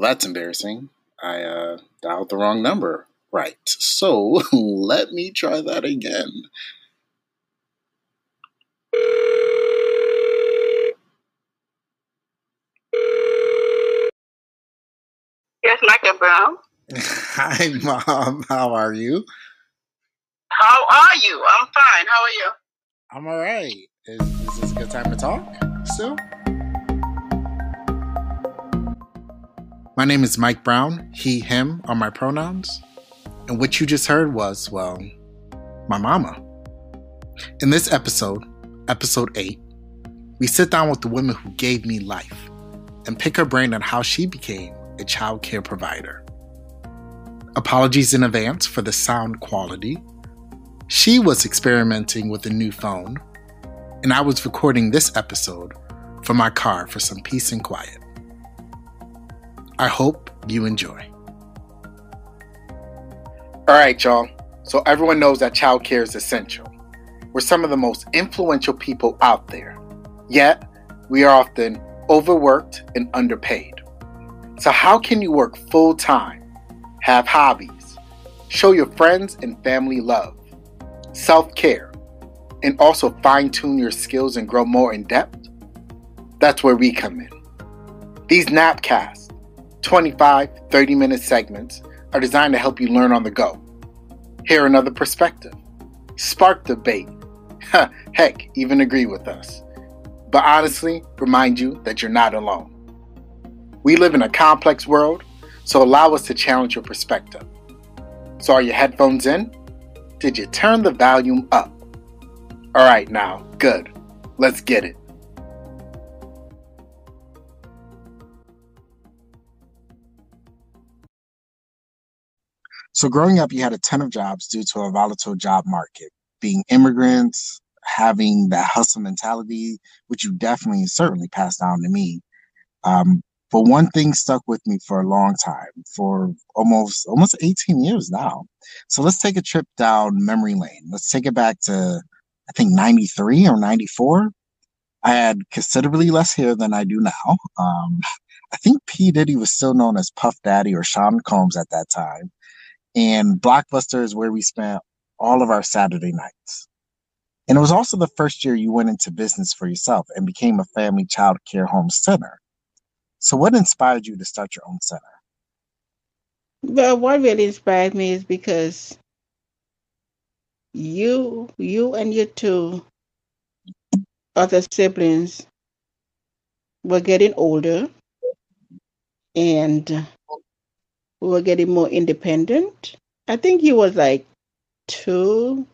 Well, that's embarrassing. I uh, dialed the wrong number. Right. So let me try that again. Yes, Michael Browne. Hi, Mom. How are you? How are you? I'm fine. How are you? I'm all right. Is, is this a good time to talk still? My name is Mike Browne. He, him are my pronouns. And what you just heard was, well, my mama. In this episode, episode 8, we sit down with the woman who gave me life and pick her brain on how she became a child care provider. Apologies in advance for the sound quality. She was experimenting with a new phone, and I was recording this episode from my car for some peace and quiet. I hope you enjoy. All right, y'all. So everyone knows that childcare is essential. We're some of the most influential people out there. Yet, we are often overworked and underpaid. So, how can you work full time, have hobbies, show your friends and family love, self care, and also fine tune your skills and grow more in depth? That's where we come in. These Napcasts 25, 30 minute segments are designed to help you learn on the go, hear another perspective, spark debate, heck, even agree with us. But honestly, remind you that you're not alone. We live in a complex world, so allow us to challenge your perspective. So, are your headphones in? Did you turn the volume up? All right, now, good. Let's get it. So, growing up, you had a ton of jobs due to a volatile job market. Being immigrants, having that hustle mentality, which you definitely certainly passed down to me. Um, but one thing stuck with me for a long time, for almost almost 18 years now. So let's take a trip down memory lane. Let's take it back to I think 93 or 94. I had considerably less hair than I do now. Um, I think P. Diddy was still known as Puff Daddy or Sean Combs at that time. And Blockbuster is where we spent all of our Saturday nights. And it was also the first year you went into business for yourself and became a family child care home center. So, what inspired you to start your own center? Well, what really inspired me is because you, you and your two other siblings were getting older, and we were getting more independent. I think he was like two,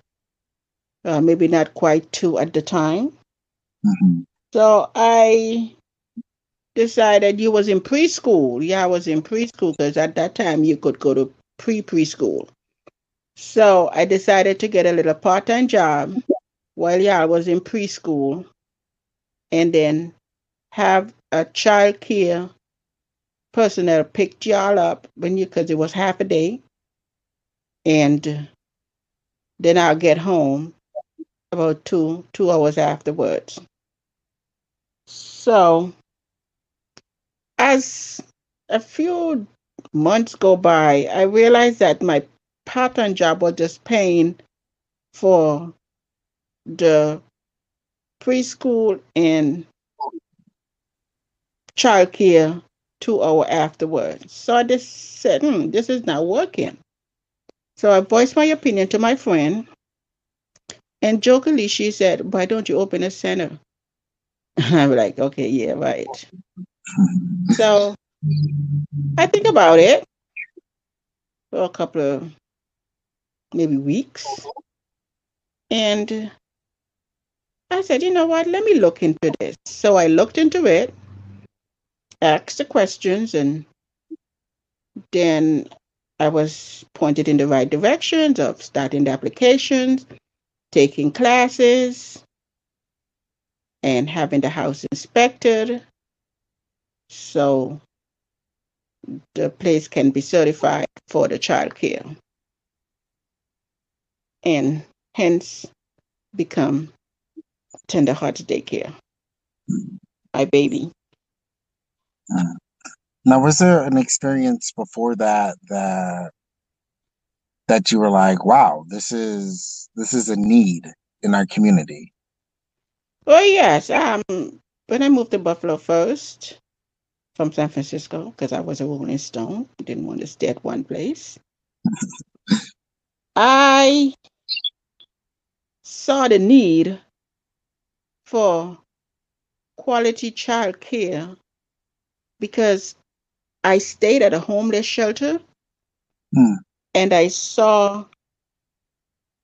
uh, maybe not quite two at the time. Mm-hmm. So I decided you was in preschool. Yeah, I was in preschool because at that time you could go to pre preschool. So I decided to get a little part time job while y'all was in preschool and then have a child care personnel picked y'all up when you because it was half a day and then I'll get home about two two hours afterwards. So as a few months go by, I realized that my part-time job was just paying for the preschool and childcare two hour afterwards. So I just said, hmm, this is not working. So I voiced my opinion to my friend, and jokingly she said, Why don't you open a center? I'm like, okay, yeah, right. so I think about it for a couple of maybe weeks. And I said, you know what, let me look into this. So I looked into it, asked the questions, and then I was pointed in the right directions of starting the applications, taking classes, and having the house inspected so the place can be certified for the child care and hence become Tender Hearts Daycare, my baby. Now, was there an experience before that that that you were like, "Wow, this is this is a need in our community"? Well, yes. Um, when I moved to Buffalo first from San Francisco, because I was a Rolling Stone, didn't want to stay at one place. I saw the need for quality child care because I stayed at a homeless shelter Hmm. and I saw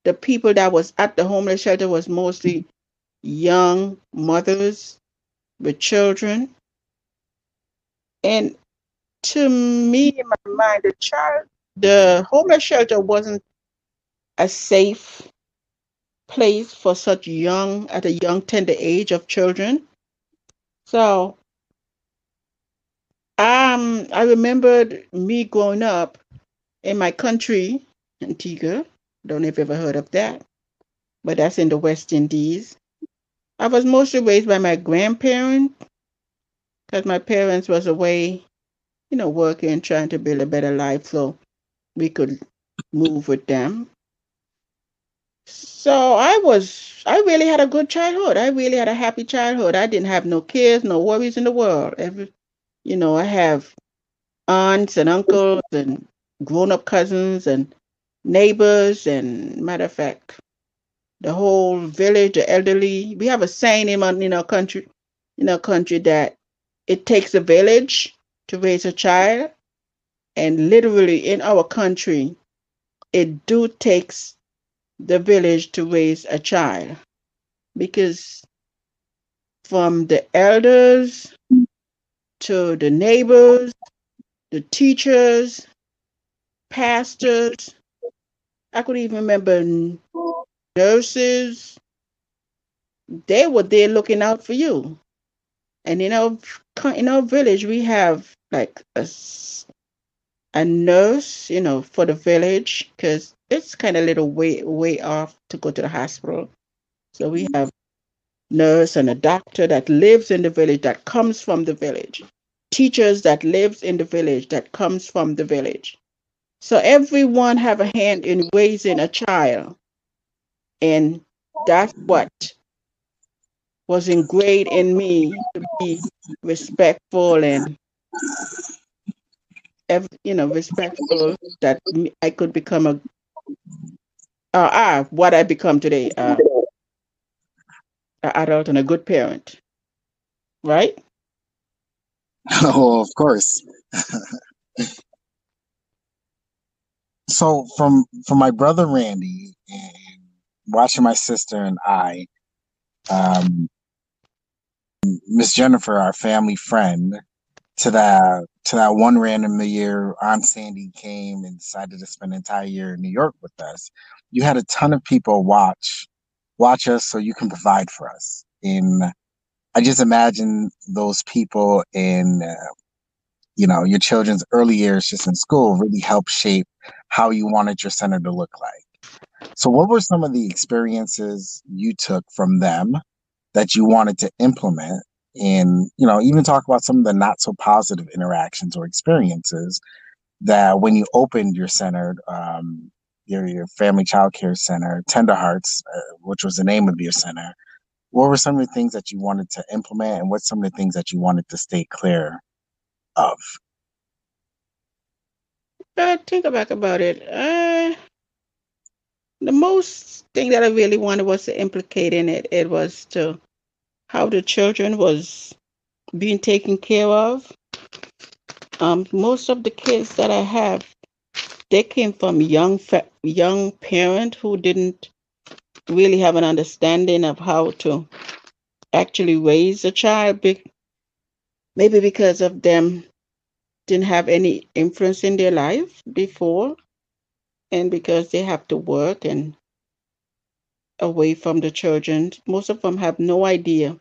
the people that was at the homeless shelter was mostly young mothers with children. And to me, in my mind, the child, the homeless shelter wasn't a safe place for such young, at a young, tender age of children. So, um, I remembered me growing up in my country, Antigua. Don't know if you've ever heard of that, but that's in the West Indies. I was mostly raised by my grandparents because my parents was away, you know, working, trying to build a better life so we could move with them. So I was, I really had a good childhood. I really had a happy childhood. I didn't have no cares, no worries in the world. Every, you know, I have aunts and uncles and grown-up cousins and neighbors and matter of fact, the whole village, the elderly. We have a saying in our, in our country, in our country that it takes a village to raise a child, and literally in our country, it do takes the village to raise a child because from the elders to the neighbors, the teachers, pastors, I could even remember nurses, they were there looking out for you. And in our in our village, we have like a a nurse, you know, for the village because it's kind of a little way way off to go to the hospital. So we have nurse and a doctor that lives in the village that comes from the village, teachers that lives in the village that comes from the village. So everyone have a hand in raising a child, and that's what was ingrained in me to be respectful and you know respectful that I could become a uh, ah what I become today uh, an adult and a good parent, right? oh, of course. so from from my brother Randy and watching my sister and I, um, Miss Jennifer, our family friend, to that to that one random year Aunt Sandy came and decided to spend an entire year in New York with us. You had a ton of people watch watch us so you can provide for us. And I just imagine those people in uh, you know your children's early years just in school really help shape how you wanted your center to look like. So what were some of the experiences you took from them that you wanted to implement and you know even talk about some of the not so positive interactions or experiences that when you opened your center um, your, your family child care center tender hearts uh, which was the name of your center what were some of the things that you wanted to implement and what some of the things that you wanted to stay clear of Uh, think back about it. Uh, the most thing that I really wanted was to implicate in it. It was to how the children was being taken care of. Um, most of the kids that I have, they came from young fa- young parent who didn't really have an understanding of how to actually raise a child. be- Maybe because of them didn't have any influence in their life before, and because they have to work and away from the children, most of them have no idea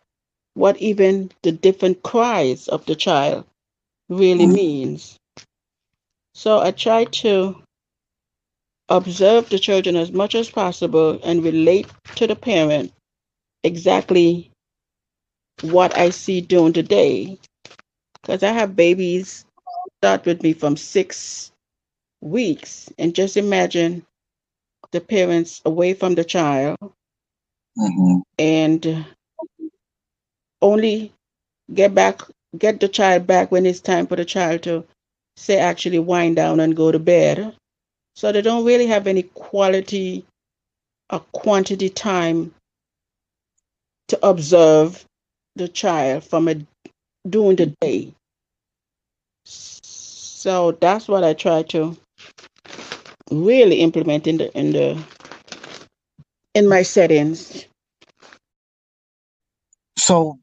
what even the different cries of the child really mm. means. So I try to observe the children as much as possible and relate to the parent exactly what I see during the day. Because I have babies start with me from six weeks. And just imagine the parents away from the child hmm and only get back get the child back when it's time for the child to say actually wind down and go to bed. So they don't really have any quality or quantity time to observe the child from a during the day. So that's what i try to really implement in the in the in my settings. So,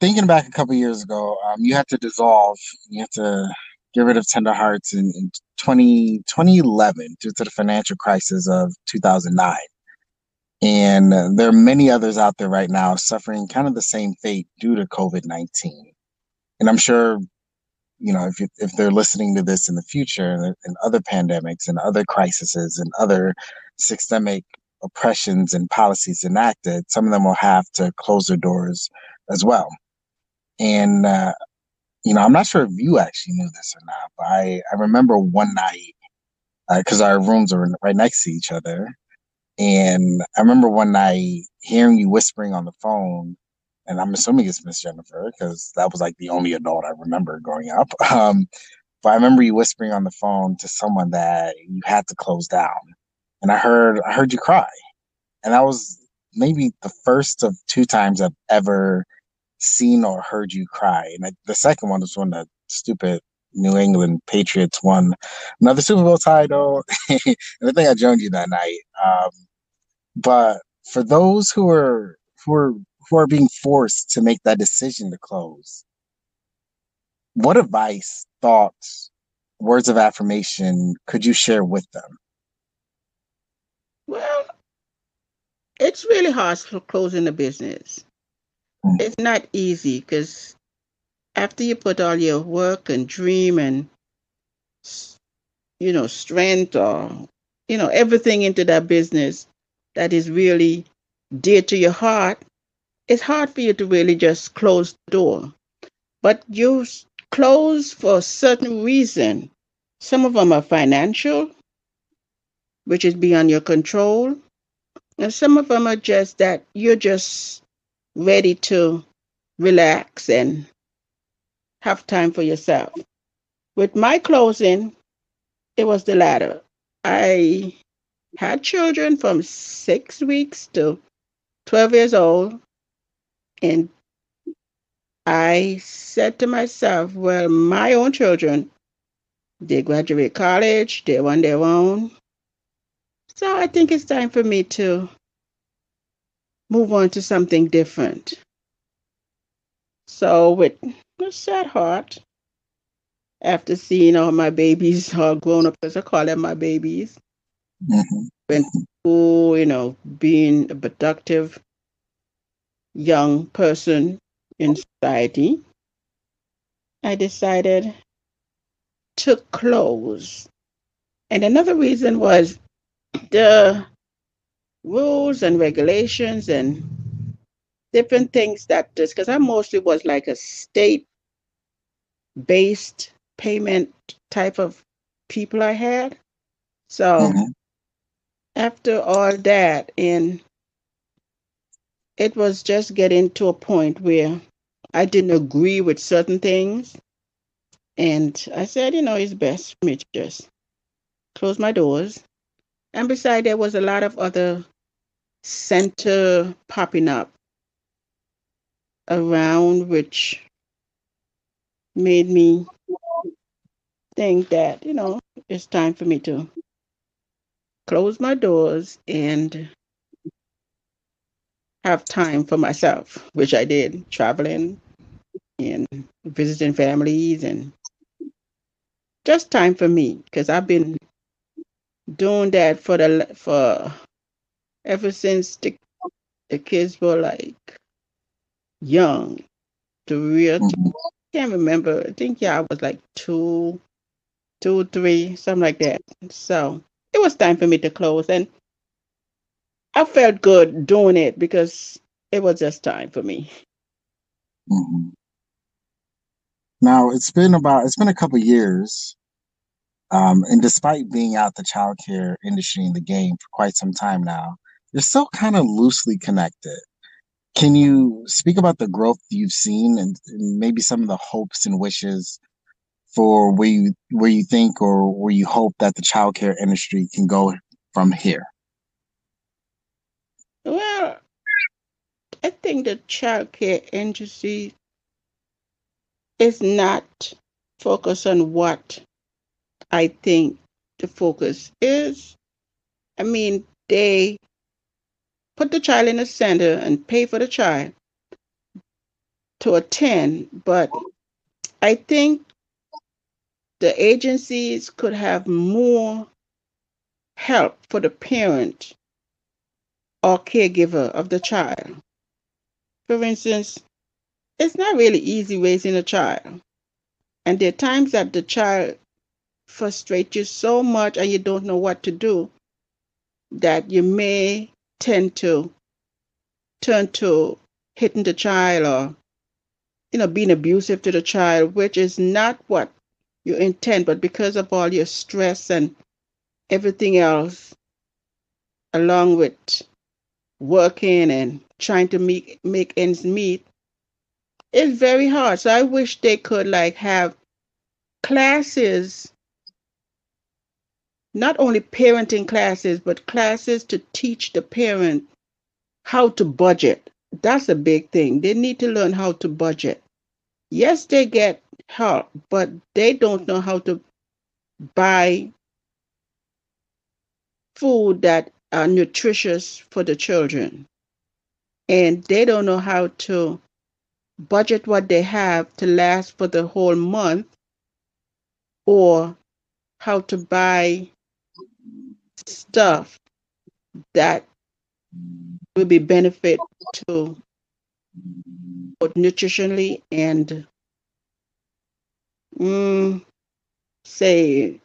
thinking back a couple years ago, um, you had to dissolve, you had to get rid of Tender Hearts in, in 20, 2011 due to the financial crisis of 2009. And there are many others out there right now suffering kind of the same fate due to COVID 19. And I'm sure, you know, if, you, if they're listening to this in the future and other pandemics and other crises and other systemic oppressions and policies enacted, some of them will have to close their doors as well. And, uh, you know, I'm not sure if you actually knew this or not, but I, I remember one night, because our rooms are right next to each other. And I remember one night hearing you whispering on the phone, and I'm assuming it's Miss Jennifer, because that was like the only adult I remember growing up. Um, but I remember you whispering on the phone to someone that you had to close down and I heard I heard you cry, and that was maybe the first of two times I've ever seen or heard you cry. And I, the second one was when the stupid New England Patriots won another Super Bowl title, and I think I joined you that night. Um, but for those who are who are who are being forced to make that decision to close, what advice, thoughts, words of affirmation could you share with them? well it's really hard closing a business. It's not easy because after you put all your work and dream and you know strength or you know everything into that business that is really dear to your heart it's hard for you to really just close the door. But you close for a certain reason. Some of them are financial which is beyond your control and some of them are just that you're just ready to relax and have time for yourself. With my closing, it was the latter. I had children from six weeks to 12 years old, and I said to myself, well, my own children, they graduate college, they're on their own. So I think it's time for me to move on to something different. So, with a sad heart, after seeing all my babies all grown up, as I call them my babies, Mhm. went to school, you know, being a productive young person in society, I decided to close. And another reason was the rules and regulations and different things that just because I mostly was like a state based payment type of people I had. So Mhm. after all that, and it was just getting to a point where I didn't agree with certain things. And I said, you know, it's best for me to just close my doors. And besides, there was a lot of other center popping up around, which made me think that, you know, it's time for me to close my doors and have time for myself, which I did, traveling and visiting families and just time for me because I've been doing that for the for ever since the, the kids were like young to real Mhm. can't remember. I think yeah, I was like two, two, three, something like that. So it was time for me to close, and I felt good doing it because it was just time for me. Mhm. Now it's been about it's been a couple years, um, and despite being out the childcare industry in the game for quite some time now, you're still kind of loosely connected. Can you speak about the growth you've seen and, and maybe some of the hopes and wishes for where you where you think or where you hope that the childcare industry can go from here? Well, I think the childcare industry is not focused on what I think the focus is. I mean, they put the child in the center and pay for the child to attend, but I think the agencies could have more help for the parent or caregiver of the child. For instance, it's not really easy raising a child. And there are times that the child frustrates you so much and you don't know what to do that you may tend to turn to hitting the child or you know being abusive to the child which is not what you intend but because of all your stress and everything else along with working and trying to make make ends meet it's very hard. So i wish they could like have classes not only parenting classes, but classes to teach the parent how to budget. That's a big thing. They need to learn how to budget. Yes, they get help, but they don't know how to buy food that are nutritious for the children. And they don't know how to budget what they have to last for the whole month or how to buy stuff that will be benefit to both nutritionally and mm, say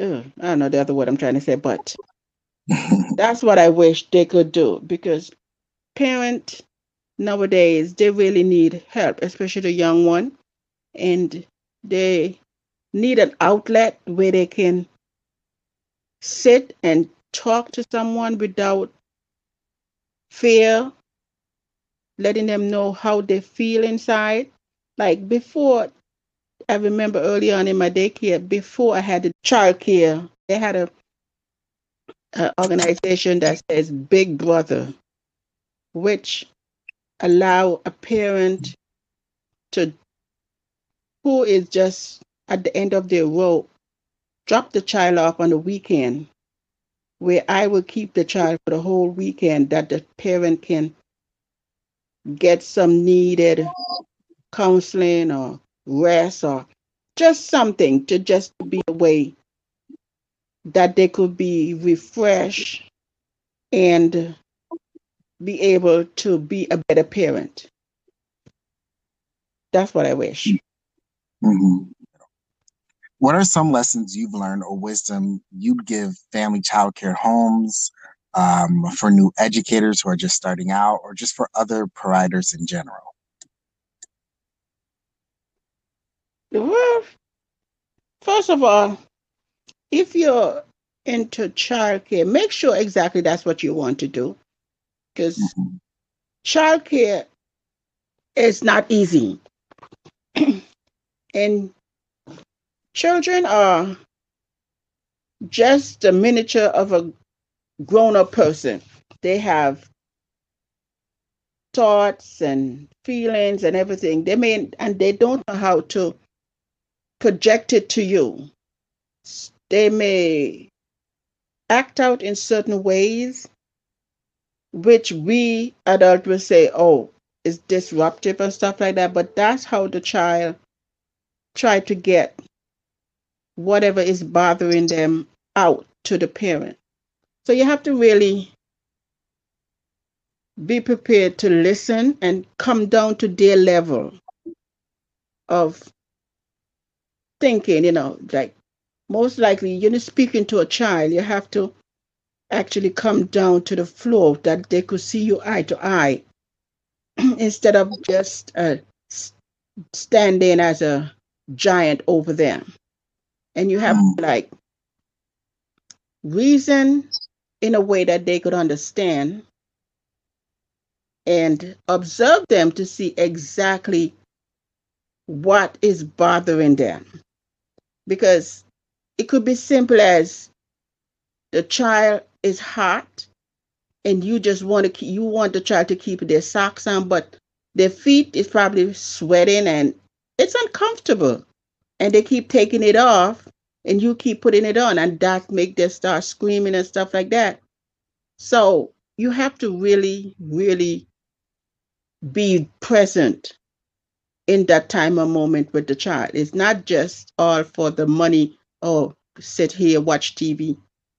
ugh, I don't know the other word I'm trying to say, but that's what I wish they could do because parent nowadays they really need help, especially the young one, and they need an outlet where they can sit and talk to someone without fear, letting them know how they feel inside. Like before, I remember early on in my daycare, before I had the child care, they had a, a organization that says Big Brother, which allow a parent to who is just at the end of their rope drop the child off on the weekend where I will keep the child for the whole weekend that the parent can get some needed counseling or rest or just something to just be away that they could be refreshed and be able to be a better parent. That's what I wish. Mm-hmm. What are some lessons you've learned or wisdom you'd give family childcare homes um, for new educators who are just starting out or just for other providers in general? Well, first of all, if you're into childcare, make sure exactly that's what you want to do. Because mm-hmm. childcare is not easy. and Children are just a miniature of a grown up person. They have thoughts and feelings and everything. They may, and they don't know how to project it to you. They may act out in certain ways, which we adults will say, oh, is disruptive and stuff like that. But that's how the child try to get whatever is bothering them out to the parent. So you have to really be prepared to listen and come down to their level of thinking, you know, like most likely you're speaking to a child, you have to actually come down to the floor that they could see you eye to eye instead of just uh, standing as a giant over them. And you have Mm. like reason in a way that they could understand and observe them to see exactly what is bothering them. Because it could be simple as the child is hot and you just want to keep, you want the child to keep their socks on, but their feet is probably sweating and it's uncomfortable. And they keep taking it off and you keep putting it on and that make them start screaming and stuff like that. So you have to really, really be present in that time or moment with the child. It's not just all for the money or sit here, watch TV.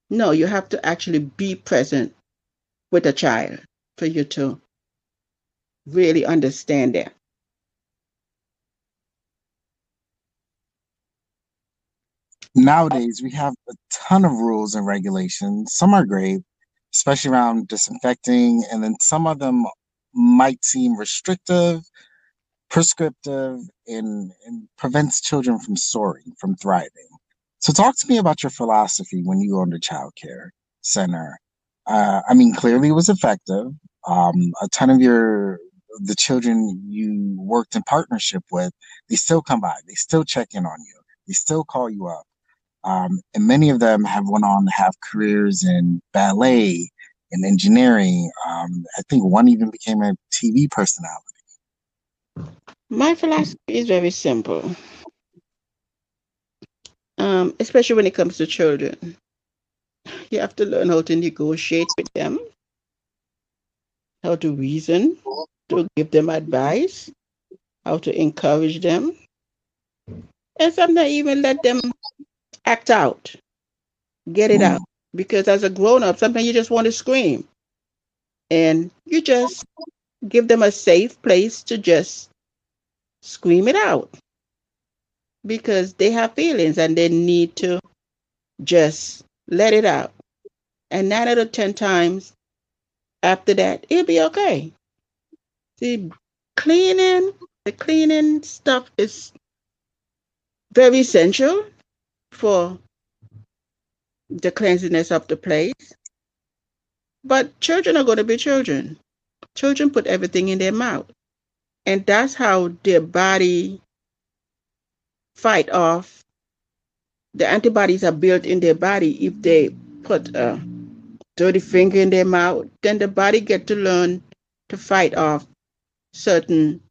No, you have to actually be present with a child for you to really understand that. Nowadays, we have a ton of rules and regulations. Some are great, especially around disinfecting, and then some of them might seem restrictive, prescriptive, and, and prevents children from soaring, from thriving. So, talk to me about your philosophy when you owned a child care center. Uh, I mean, clearly it was effective. Um, a ton of your the children you worked in partnership with, they still come by, they still check in on you, they still call you up. Um, and many of them have went on to have careers in ballet and engineering. Um, I think one even became a TV personality. My philosophy is very simple, um, especially when it comes to children. You have to learn how to negotiate with them, how to reason, to give them advice, how to encourage them, and sometimes even let them act out, get it out. Because as a grown up, sometimes you just want to scream. And you just give them a safe place to just scream it out. Because they have feelings and they need to just let it out. And nine out of 10 times after that, it'll be okay. See, cleaning, the cleaning stuff is very essential for the cleanliness of the place. But children are going to be children. Children put everything in their mouth. And that's how their body fight off. The antibodies are built in their body. If they put a dirty finger in their mouth, then the body get to learn to fight off certain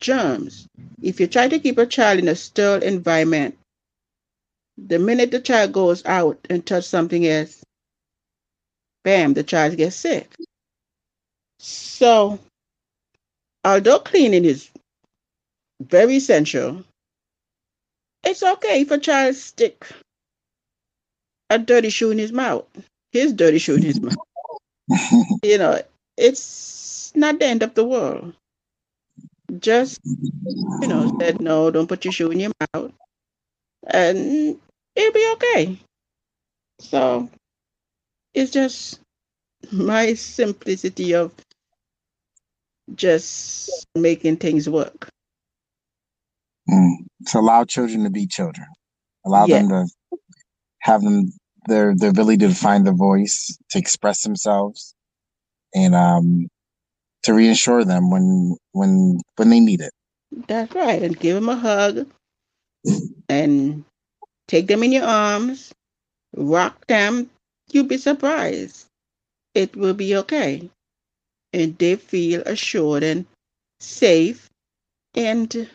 germs. If you try to keep a child in a sterile environment, the minute the child goes out and touch something else, bam, the child gets sick. So, although cleaning is very essential, it's okay if a child stick a dirty shoe in his mouth, his dirty shoe in his mouth. You know, it's not the end of the world. Just, you know, said no, don't put your shoe in your mouth, and it'll be okay. So, it's just my simplicity of just making things work. Mm. To allow children to be children, allow Yeah. them to have them their their ability to find their voice, to express themselves, and um, to reassure them when when when they need it. That's right. And give them a hug and take them in your arms, rock them. You'll be surprised. It will be okay. And they feel assured and safe and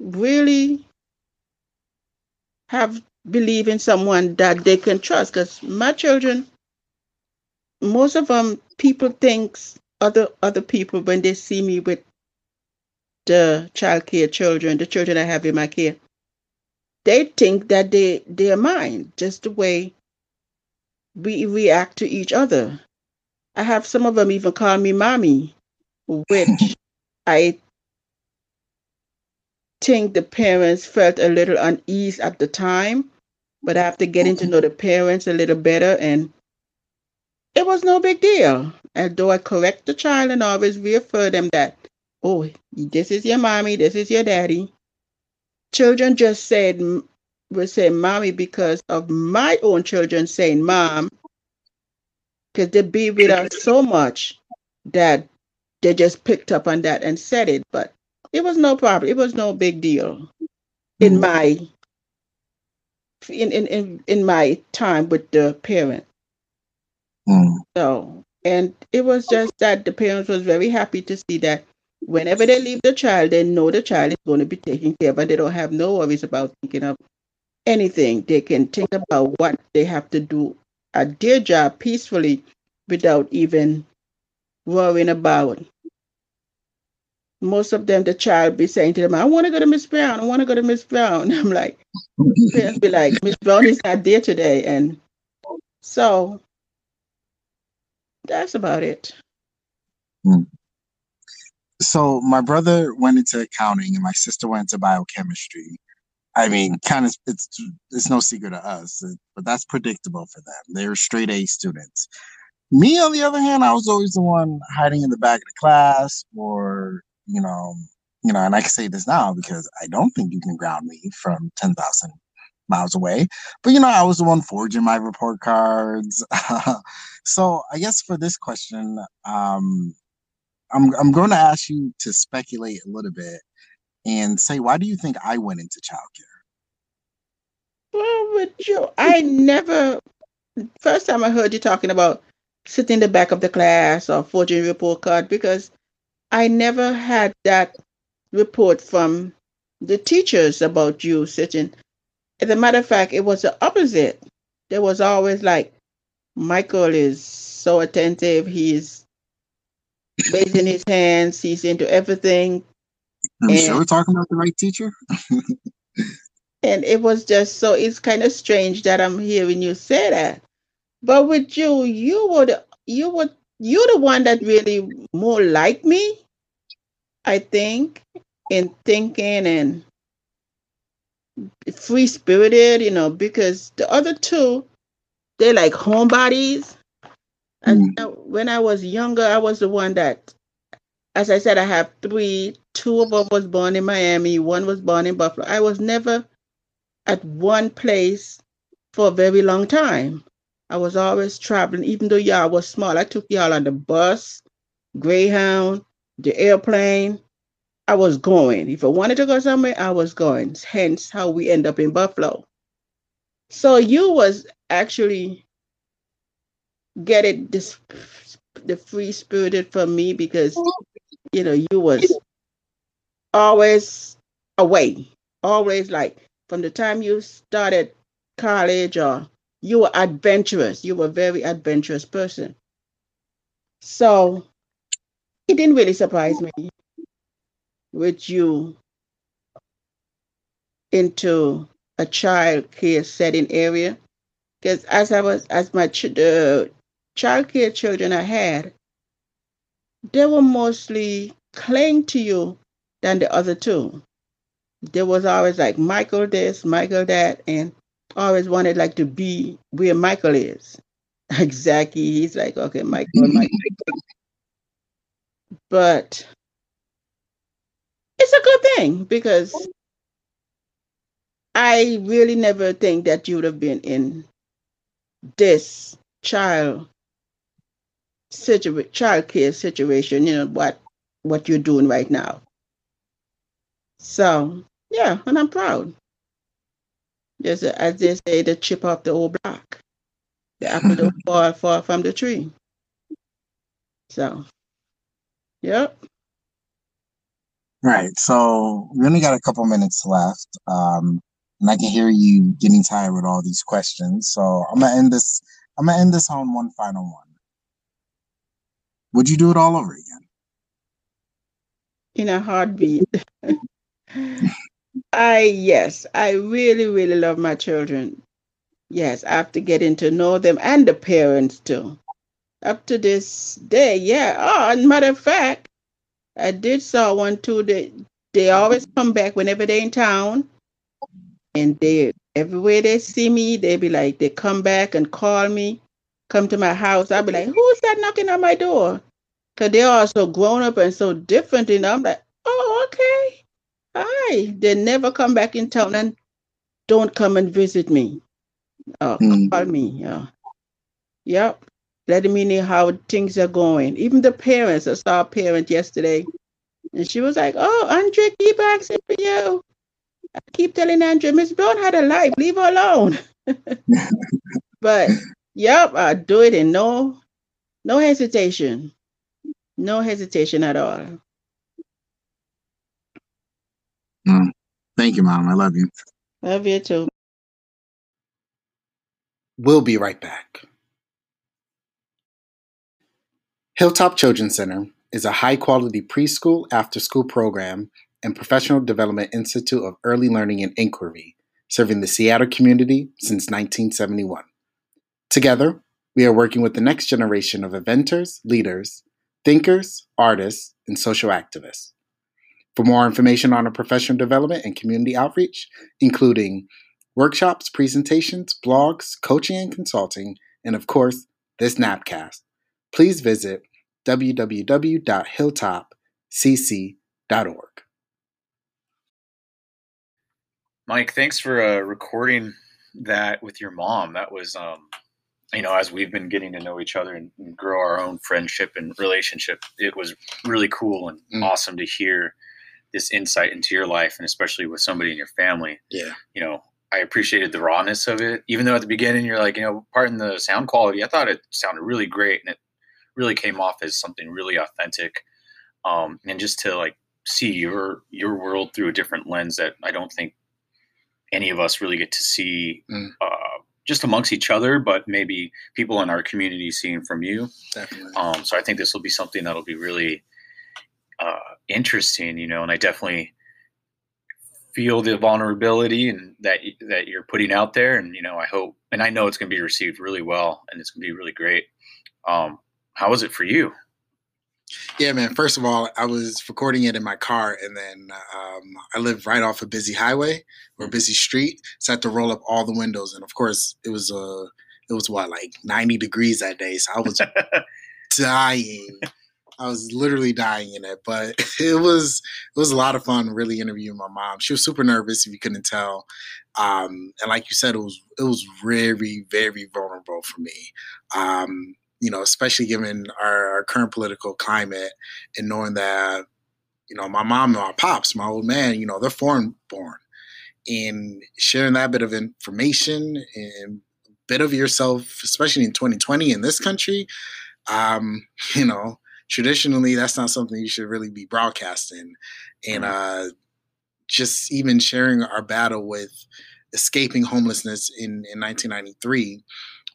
really have believe in someone that they can trust. Because my children, most of them, people thinks other other people when they see me with the child care children, the children I have in my care, they think that they they are mine, just the way we react to each other. I have some of them even call me mommy, which I think the parents felt a little unease at the time, but after getting to know the parents a little better, and it was no big deal. Although I correct the child and always reaffirm them that oh, this is your mommy, this is your daddy. Children just said, would say mommy because of my own children saying mom, because they be with us so much that they just picked up on that and said it. But it was no problem. It was no big deal in Mhm. my in, in, in, in my time with the parent. Mm. So, and it was just that the parents was very happy to see that whenever they leave the child, they know the child is going to be taken care of, and they don't have no worries about thinking of anything. They can think about what they have to do at their job peacefully without even worrying about. Most of them, the child be saying to them, "I want to go to Miss Browne. I want to go to Miss Browne." I'm like, be like, "Miss Browne is not there today," and so that's about it. Hmm. So my brother went into accounting and my sister went into biochemistry. I mean, kind of, it's it's no secret to us, but that's predictable for them. They're straight A students. Me, on the other hand, I was always the one hiding in the back of the class, or you know, you know, and I can say this now because I don't think you can ground me from ten thousand miles away. But you know, I was the one forging my report cards. so I guess for this question, um, I'm I'm going to ask you to speculate a little bit and say why do you think I went into childcare? Well, with you, I never. First time I heard you talking about sitting in the back of the class or forging a report card because I never had that report from the teachers about you sitting. As a matter of fact, it was the opposite. There was always like, Michael is so attentive. He's raising his hands. He's into everything. I'm And- sure we're talking about the right teacher. And it was just so it's kind of strange that I'm hearing you say that. But with you, you would you would you're the one that really more like me, I think, in thinking and free spirited, you know, because the other two, they're like homebodies. And Mm. uh, when I was younger, I was the one that, as I said, I have three. Two of them was born in Miami. One was born in Buffalo. I was never at one place for a very long time. I was always traveling, even though y'all was small. I took y'all on the bus, Greyhound, the airplane. I was going. If I wanted to go somewhere, I was going. Hence how we end up in Buffalo. So you was actually getting this the free spirited from me because you know you was always away, always like from the time you started college or you were adventurous. You were a very adventurous person. So it didn't really surprise me with you into a child care setting area. Because as I was, as my ch- child care children I had, they were mostly cling to you than the other two. There was always like Michael this, Michael that, and always wanted like to be where Michael is. Exactly. He's like, okay, Michael, Michael. But it's a good thing because I really never think that you would have been in this child situa- child care situation, you know, what what you're doing right now. So yeah, and I'm proud. Just as they say, the chip off the old block. The apple don't fall far from the tree. So yep. Right. So we only got a couple minutes left. Um, and I can hear you getting tired with all these questions. So I'm gonna end this. I'm gonna end this on one final one. Would you do it all over again? in a heartbeat. I yes, I really, really love my children. Yes, after getting to know them and the parents too. Up to this day, yeah. Oh, and matter of fact, I did saw one too. They they always come back whenever they're in town, and they everywhere they see me, they be like they come back and call me, come to my house. I'll be like, who's that knocking on my door? Because they're all so grown up and so different. And I'm like, oh, okay. Hi. They never come back in town and don't come and visit me. Oh, Mm. call me. Yeah. Yep. Letting me know how things are going. Even the parents, I saw a parent yesterday, and she was like, Oh, Andre, keep asking for you. I keep telling Andre, Miss Browne had a life, leave her alone. but yep, I do it in no no hesitation. No hesitation at all. Mm, thank you, Mom. I love you. Love you too. We'll be right back. Hilltop Children's Center is a high quality preschool, after school program, and professional development institute of early learning and inquiry, serving the Seattle community since 1971. Together, we are working with the next generation of inventors, leaders, thinkers, artists, and social activists. For more information on our professional development and community outreach, including workshops, presentations, blogs, coaching and consulting, and of course, this Napcast, please visit www.hilltopcc.org. Mike, thanks for uh, recording that with your mom. That was, um, you know, as we've been getting to know each other and, and grow our own friendship and relationship, it was really cool and Mm. awesome to hear this insight into your life and especially with somebody in your family. Yeah. You know, I appreciated the rawness of it, even though at the beginning you're like, you know, pardon the sound quality. I thought it sounded really great and it really came off as something really authentic. Um, and just to like see your your world through a different lens that I don't think any of us really get to see Mm. uh, just amongst each other, but maybe people in our community seeing from you. Definitely. Um, so I think this will be something that'll be really uh, interesting, you know, and I definitely feel the vulnerability and that that you're putting out there, and you know, I hope and I know it's going to be received really well, and it's going to be really great. Um, how was it for you? Yeah, man. First of all, I was recording it in my car, and then um, I live right off a busy highway or a busy street, so I had to roll up all the windows. And of course, it was uh, it was what like ninety degrees that day, so I was dying. I was literally dying in it, but it was it was a lot of fun. Really interviewing my mom. She was super nervous, if you couldn't tell. Um, and like you said, it was it was very very vulnerable for me. Um, you know, especially given our, our current political climate and knowing that, you know, my mom and my pops, my old man, you know, they're foreign born. And sharing that bit of information and a bit of yourself, especially in 2020 in this country, um, you know, traditionally that's not something you should really be broadcasting. And uh, just even sharing our battle with escaping homelessness in, in 1993.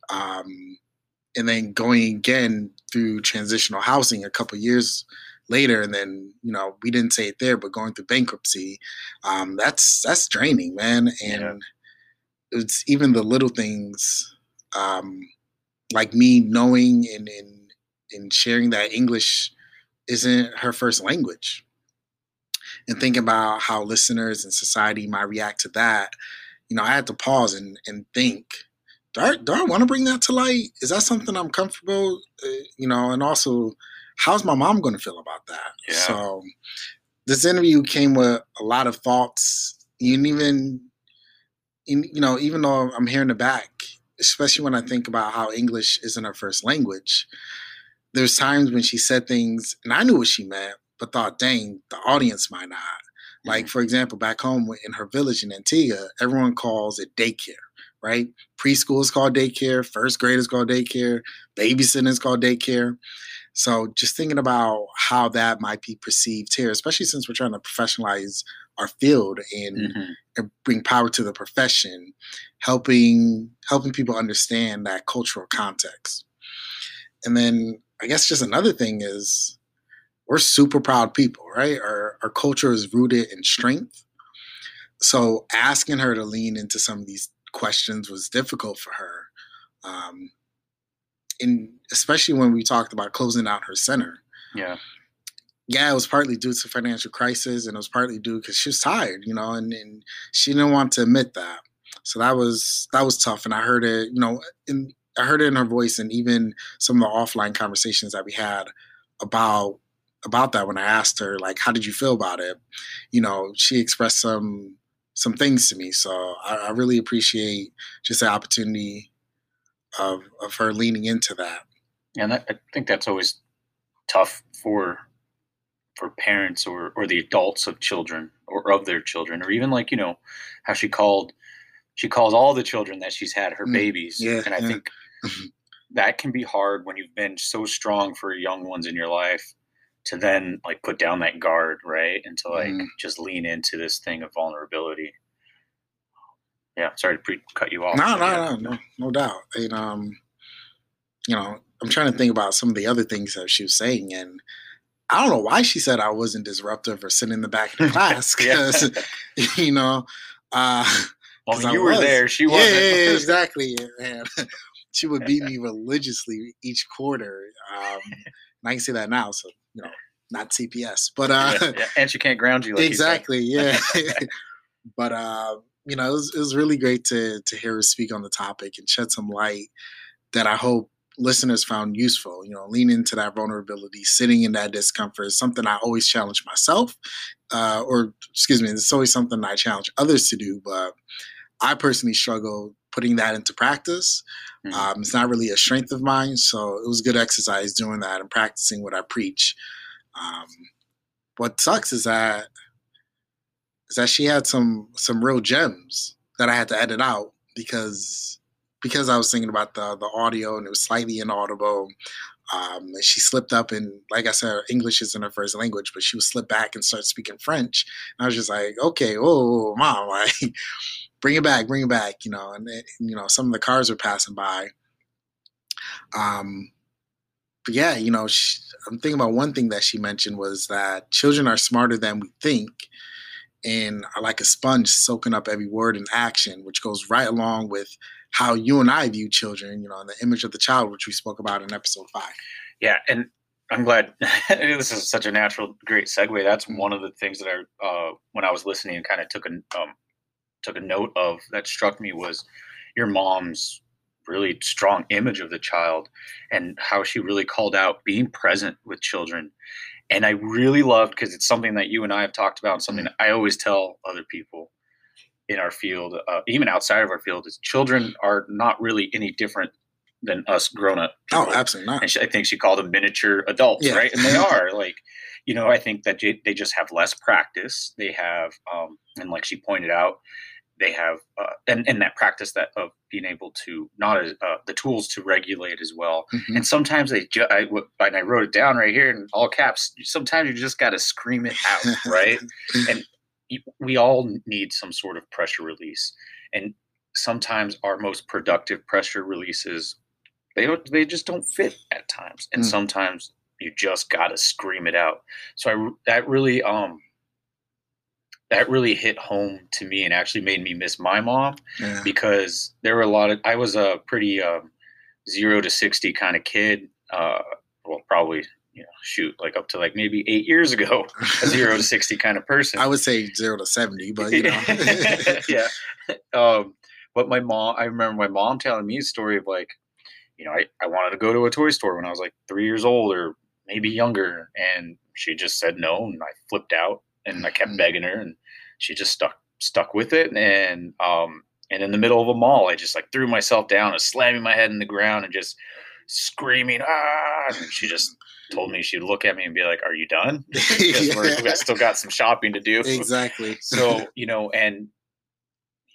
Um, and then going again through transitional housing a couple years later and then you know we didn't say it there but going through bankruptcy um, that's that's draining man and Yeah. it's even the little things um, like me knowing and, and and sharing that english isn't her first language and thinking about how listeners and society might react to that you know i had to pause and, and think do I, do I want to bring that to light? Is that something I'm comfortable, uh, you know? And also, how's my mom going to feel about that? Yeah. So, this interview came with a lot of thoughts, and even, you know, even though I'm hearing it back, especially when I think about how English isn't her first language, there's times when she said things, and I knew what she meant, but thought, dang, the audience might not. Like, for example, back home in her village in Antigua, everyone calls it daycare, right? Preschool is called daycare, first grade is called daycare, babysitting is called daycare. So just thinking about how that might be perceived here, especially since we're trying to professionalize our field and, Mhm. and bring power to the profession, helping helping people understand that cultural context. And then I guess just another thing is we're super proud people, right? Our our culture is rooted in strength. So asking her to lean into some of these questions was difficult for her. Um, and especially when we talked about closing out her center. Yeah. Yeah, it was partly due to financial crisis, and it was partly due because she was tired, you know, and, and she didn't want to admit that. So that was that was tough, and I heard it, you know, in I heard it in her voice, and even some of the offline conversations that we had about about that when I asked her like, "How did you feel about it?" You know, she expressed some some things to me. So I, I really appreciate just the opportunity of of her leaning into that. And that, I think that's always tough for for parents or or the adults of children or of their children or even like you know how she called she calls all the children that she's had her Mm, babies yeah, and i yeah. think that can be hard when you've been so strong for young ones in your life to then like put down that guard right and to like Mhm. just lean into this thing of vulnerability yeah sorry to pre- cut you off No, but yeah. no, no, no, no doubt. And um, you know, I'm trying to think about some of the other things that she was saying, and I don't know why she said I wasn't disruptive or sitting in the back of the class because you know, uh, well 'cause I you were was. there she wasn't yeah, yeah, exactly. And she would beat me religiously each quarter. Um, and I can say that now, so you know, not CPS, but uh, Yeah, yeah. and she can't ground you like exactly yeah but uh you know it was, it was really great to to hear her speak on the topic and shed some light that i hope listeners found useful you know lean into that vulnerability sitting in that discomfort is something i always challenge myself uh or excuse me it's always something i challenge others to do but i personally struggle putting that into practice Mhm. um, it's not really a strength of mine so it was good exercise doing that and practicing what i preach um, what sucks is that is that she had some some real gems that I had to edit out because because I was thinking about the the audio and it was slightly inaudible. Um, and she slipped up and like I said, English isn't her first language, but she would slip back and start speaking French. And I was just like, okay, oh, mom, like bring it back, bring it back, you know. And it, you know, some of the cars were passing by. Um, but yeah, you know, she, I'm thinking about one thing that she mentioned was that children are smarter than we think and are like a sponge soaking up every word and action, which goes right along with how you and I view children, you know, and the image of the child, which we spoke about in episode five. Yeah, and I'm glad this is such a natural, great segue. That's one of the things that I, uh, when I was listening, kind of took a um, took a note of that struck me was your mom's really strong image of the child and how she really called out being present with children. And I really loved because it's something that you and I have talked about, and something that I always tell other people in our field, uh, even outside of our field, is children are not really any different than us grown up. Oh, absolutely not. and she, I think she called them miniature adults, Yeah. right? And they are like, you know, I think that they, they just have less practice. They have, um, and like she pointed out, they have, uh, and and that practice that of being able to not as uh, the tools to regulate as well. Mhm. And sometimes they, ju- I, w- and I wrote it down right here in all caps. Sometimes you just got to scream it out, right? and we all need some sort of pressure release and sometimes our most productive pressure releases they don't they just don't fit at times and Mm. sometimes you just got to scream it out so i that really um that really hit home to me and actually made me miss my mom Yeah. because there were a lot of i was a pretty um, zero to 60 kind of kid uh well probably you know shoot like up to like maybe eight years ago a zero to 60 kind of person I would say zero to 70, but you know. yeah. Um, but my mom, I remember my mom telling me a story of like, you know, I, I wanted to go to a toy store when I was like three years old or maybe younger. And she just said no. And I flipped out and I kept Mhm. begging her and she just stuck, stuck with it. And, um, and in the middle of a mall, I just like threw myself down and slamming my head in the ground and just screaming, ah, and she just told me she'd look at me and be like, are you done? 'Cause we're, we still got some shopping to do exactly. so you know and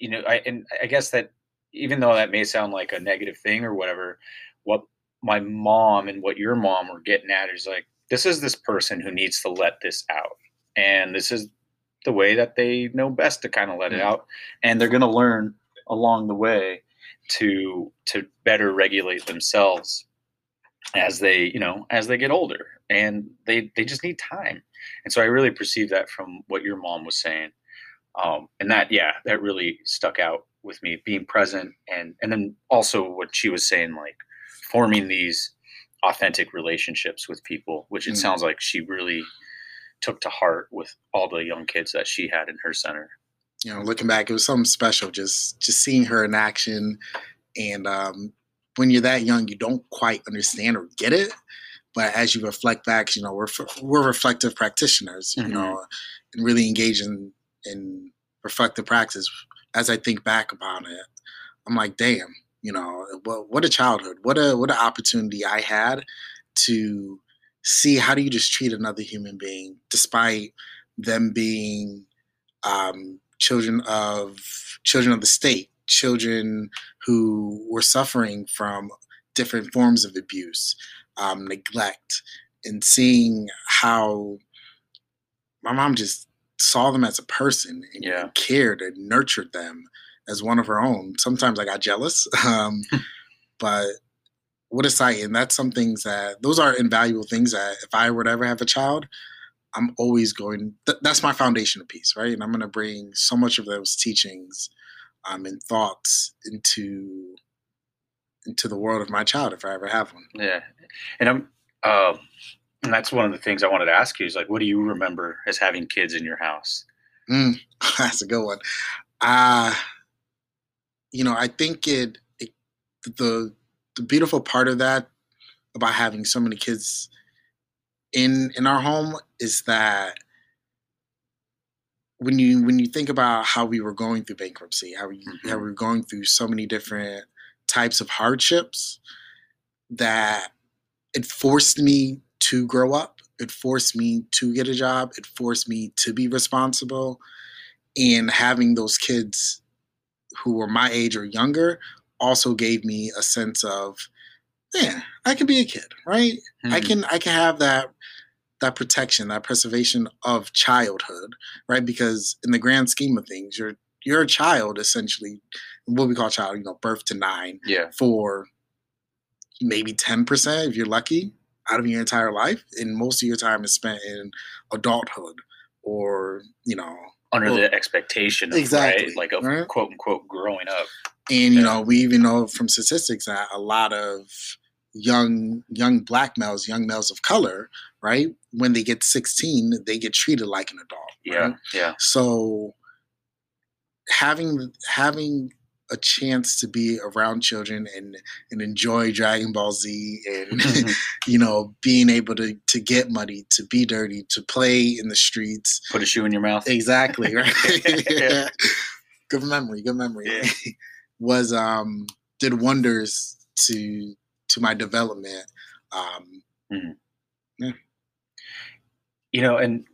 you know i and i guess that even though that may sound like a negative thing or whatever what my mom and what your mom were getting at is like this is this person who needs to let this out and this is the way that they know best to kind of let it Mhm. out and they're going to learn along the way to to better regulate themselves as they you know as they get older and they they just need time and so i really perceived that from what your mom was saying um, and that yeah that really stuck out with me being present and and then also what she was saying like forming these authentic relationships with people which it Mm. sounds like she really took to heart with all the young kids that she had in her center you know, looking back, it was something special just just seeing her in action. And um, when you're that young, you don't quite understand or get it. but as you reflect back, you know, we're we're reflective practitioners, you Mhm. know, and really engage in in reflective practice. As I think back about it, I'm like, damn, you know, what what a childhood, what a what an opportunity I had to see how do you just treat another human being despite them being um, children of children of the state, children who were suffering from different forms of abuse, um, neglect, and seeing how my mom just saw them as a person and Yeah. cared and nurtured them as one of her own. Sometimes I got jealous, um, but what a sight! And that's some things that those are invaluable things that if I were to ever have a child, I'm always going. Th- that's my foundation of peace, right? And I'm going to bring so much of those teachings um, and thoughts into into the world of my child if I ever have one. Yeah, and I'm, um, and that's one of the things I wanted to ask you is like, what do you remember as having kids in your house? Mm, that's a good one. Uh you know, I think it, it the the beautiful part of that about having so many kids in in our home is that when you when you think about how we were going through bankruptcy, how we how mm-hmm. we were going through so many different types of hardships, that it forced me to grow up. It forced me to get a job. It forced me to be responsible. And having those kids who were my age or younger also gave me a sense of, yeah, I can be a kid, right? I Mhm. can I can have that that protection, that preservation of childhood, right? Because in the grand scheme of things, you're you're a child essentially, what we call child, you know, birth to nine Yeah, for maybe 10% if you're lucky out of your entire life and most of your time is spent in adulthood or you know under Well, the expectation, of, exactly, right? Like a right? quote unquote growing up. And you Yeah. know we even know from statistics that a lot of young young black males young males of color right when they get 16 they get treated like an adult Yeah, right? yeah, so having having a chance to be around children and and enjoy Dragon Ball Z and you know being able to to get muddy, to be dirty, to play in the streets. put a shoe in your mouth. Exactly, right? Yeah. Good memory, good memory. Yeah. Was um did wonders to to my development. Um you know and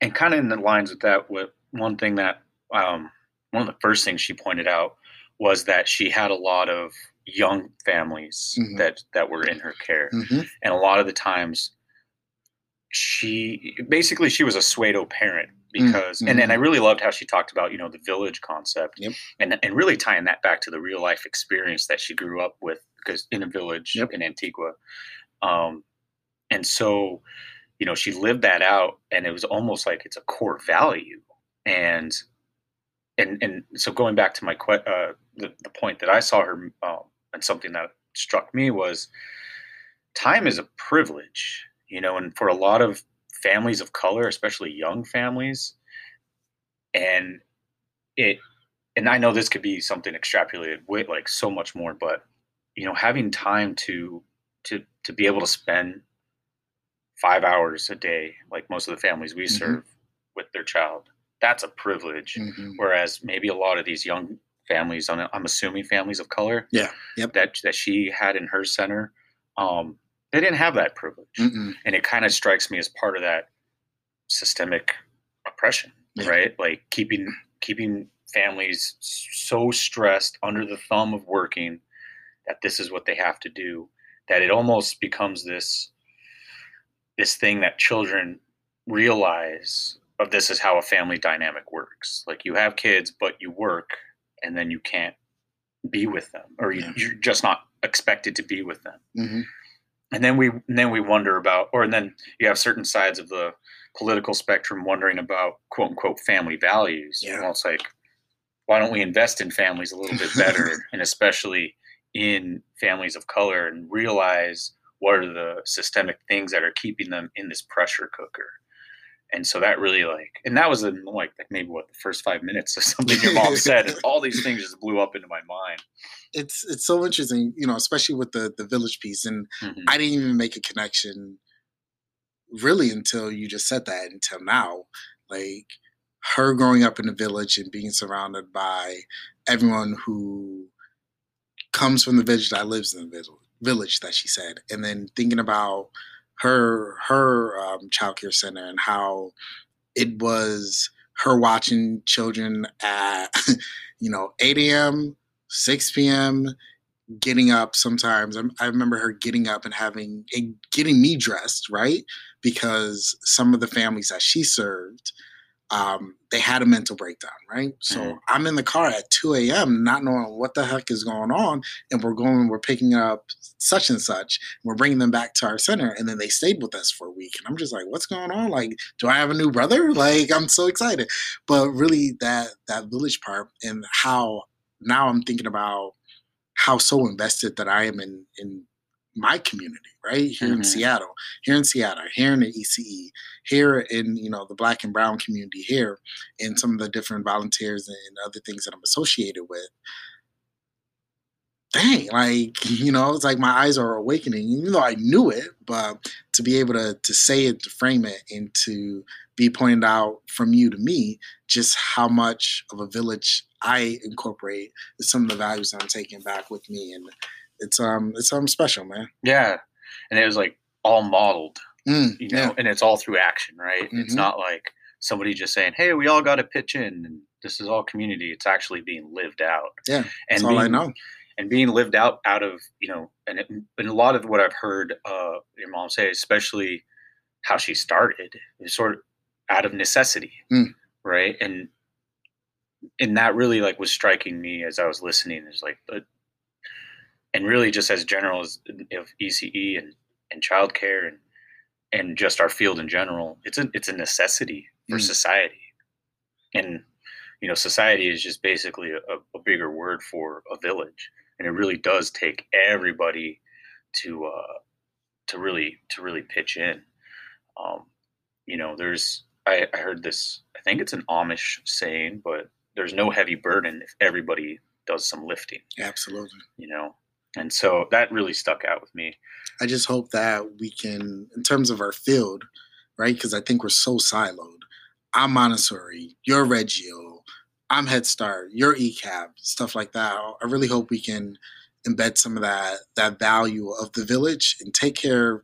and kind of in the lines with that what one thing that um one of the first things she pointed out was that she had a lot of young families Mhm. that that were in her care mhm, and a lot of the times she basically she was a pseudo parent because and, and i really loved how she talked about you know the village concept Yep. and and really tying that back to the real life experience that she grew up with because in a village Yep. in antigua um and so you know she lived that out and it was almost like it's a core value and and and so going back to my que- uh the, the point that i saw her um, and something that struck me was time is a privilege you know and for a lot of families of color especially young families and it and i know this could be something extrapolated with like so much more but you know having time to to to be able to spend five hours a day like most of the families we Mhm. serve with their child that's a privilege mhm. whereas maybe a lot of these young families I'm, I'm assuming families of color Yeah, yep. that that she had in her center um they didn't have that privilege Mm-mm. and it kind of strikes me as part of that systemic oppression Yeah. right like keeping keeping families so stressed under the thumb of working that this is what they have to do that it almost becomes this this thing that children realize of this is how a family dynamic works like you have kids but you work and then you can't be with them or you, Yeah. you're just not expected to be with them Mhm. And then we and then we wonder about or and then you have certain sides of the political spectrum wondering about quote unquote family values Yeah. well it's like why don't we invest in families a little bit better and especially in families of color and realize what are the systemic things that are keeping them in this pressure cooker and so that really like and that was in like maybe what the first five minutes of something your mom said and all these things just blew up into my mind it's it's so interesting, you know, especially with the the village piece. And Mhm. I didn't even make a connection really until you just said that until now. Like her growing up in the village and being surrounded by everyone who comes from the village that lives in the village that she said, and then thinking about her her um, child care center and how it was her watching children at you know 8 a.m 6 p.m getting up sometimes. I'm- i remember her getting up and having and getting me dressed right? Because some of the families that she served um, they had a mental breakdown right? So Mhm. i'm in the car at 2 a.m not knowing what the heck is going on and we're going we're picking up such and such we're bringing them back to our center and then they stayed with us for a week and i'm just like what's going on? Like do i have a new brother? Like i'm so excited. But really that that village part and how now i'm thinking about how so invested that i am in in my community right here in Mhm. seattle here in seattle here in the ece here in you know the black and brown community here and some of the different volunteers and other things that i'm associated with dang, like, you know, it's like my eyes are awakening, even though I knew it, but to be able to to say it, to frame it, and to be pointed out from you to me, just how much of a village I incorporate is some of the values that I'm taking back with me. And it's um it's something special, man. yeah and it was like all modeled Mm, you know yeah. and it's all through action right it's Mhm. not like somebody just saying hey we all got to pitch in and this is all community it's actually being lived out Yeah, and That's all I being- know. and being lived out out of you know and, it, and a lot of what i've heard uh your mom say especially how she started is sort of out of necessity Mm. right and and that really like was striking me as i was listening is like the and really just as general as of ece and and childcare and and just our field in general it's a it's a necessity for Mm. society. And you know society is just basically a, a bigger word for a village. And it really does take everybody to uh to really to really pitch in. Um you know there's i i heard this i think it's an amish saying but there's no heavy burden if everybody does some lifting. Absolutely. you know and so that really stuck out with me I just hope that we can, in terms of our field, right? Because I think we're so siloed. I'm Montessori, you're Reggio, I'm Head Start, you're ECEAP, stuff like that. I really hope we can embed some of that that value of the village and take care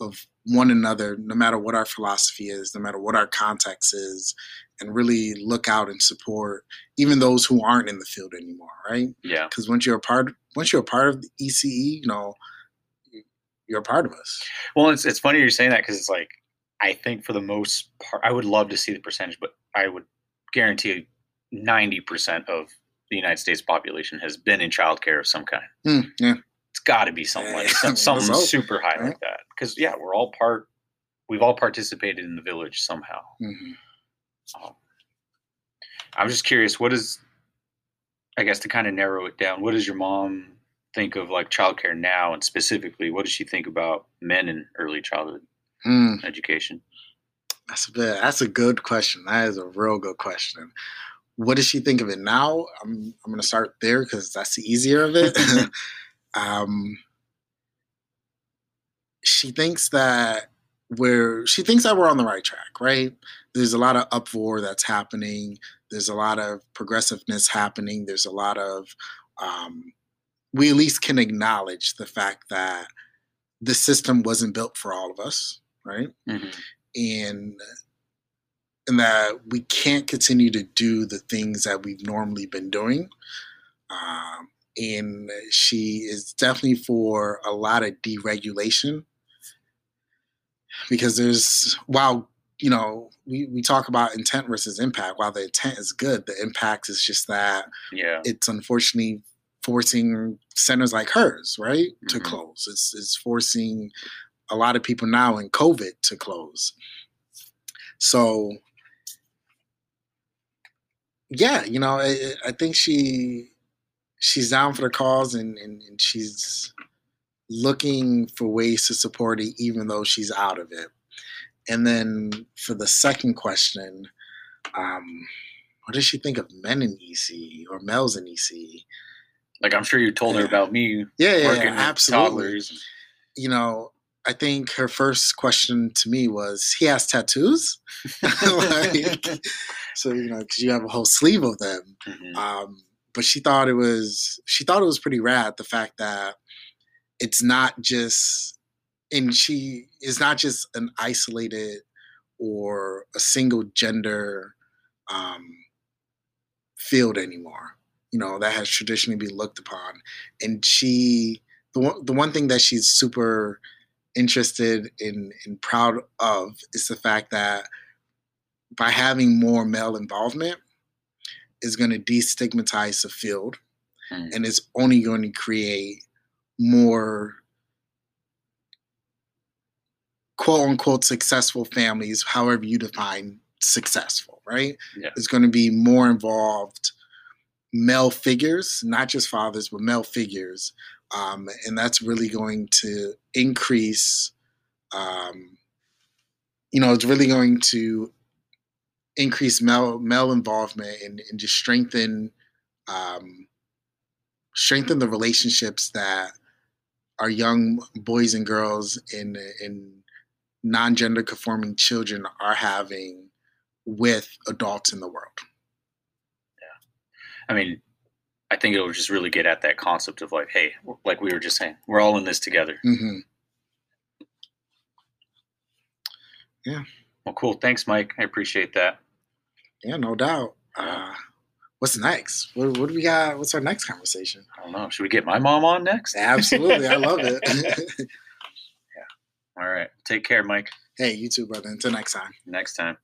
of one another, no matter what our philosophy is, no matter what our context is, and really look out and support even those who aren't in the field anymore, right? yeah Because once you're a part, once you're a part of the ECE, you know, you're a part of us. Well, it's it's funny you're saying that because it's like I think for the most part, I would love to see the percentage, but I would guarantee ninety percent of the United States population has been in childcare of some kind. Hmm, yeah. It's got to be something like some, something super high right? like that. Because yeah, we're all part. We've all participated in the village somehow. Mhm. Um, I'm just curious, what is, I guess, to kind of narrow it down, what does your mom think of like childcare now, and specifically, what does she think about men in early childhood Hmm, education? that's a bit, that's a good question. That is a real good question. What does she think of it now? I'm I'm gonna start there because that's the easier of it. um, she thinks that we're she thinks that we're on the right track, right? There's a lot of uproar that's happening. There's a lot of progressiveness happening. There's a lot of um, we at least can acknowledge the fact that the system wasn't built for all of us, right? Mhm. and and that we can't continue to do the things that we've normally been doing. Um, and she is definitely for a lot of deregulation because there's while you know we, we talk about intent versus impact while the intent is good the impact is just that Yeah. it's unfortunately forcing centers like hers, right, to Mhm. close. It's it's forcing a lot of people now in COVID to close. So, yeah, you know, I, I think she she's down for the cause and, and, and she's looking for ways to support it, even though she's out of it. And then for the second question, um, what does she think of men in EC or males in EC? Like I'm sure you told her about me Yeah, yeah, yeah absolutely. You know, I think her first question to me was, "He has tattoos." like, so you know, because you have a whole sleeve of them. Mhm. Um, but she thought it was she thought it was pretty rad the fact that it's not just and she is not just an isolated or a single gender um, field anymore. You know that has traditionally been looked upon, and she the one the one thing that she's super interested in and proud of is the fact that by having more male involvement is going to destigmatize the field Mm. and it's only going to create more quote unquote successful families, however you define successful, right? Yeah. It's going to be more involved male figures, not just fathers, but male figures. Um, and that's really going to increase, um, you know, it's really going to increase male male involvement and, and just strengthen um, strengthen the relationships that our young boys and girls in in non-gender conforming children are having with adults in the world. Yeah. I mean, I think it'll just really get at that concept of like, hey, like we were just saying, we're all in this together. hmm Yeah. Well, cool. Thanks, Mike. I appreciate that. Yeah, no doubt. Uh, what's next? What, what do we got? What's our next conversation? I don't know. Should we get my mom on next? Absolutely, I love it. All right. Take care, Mike. hey, you too, brother. Until next time. Next time.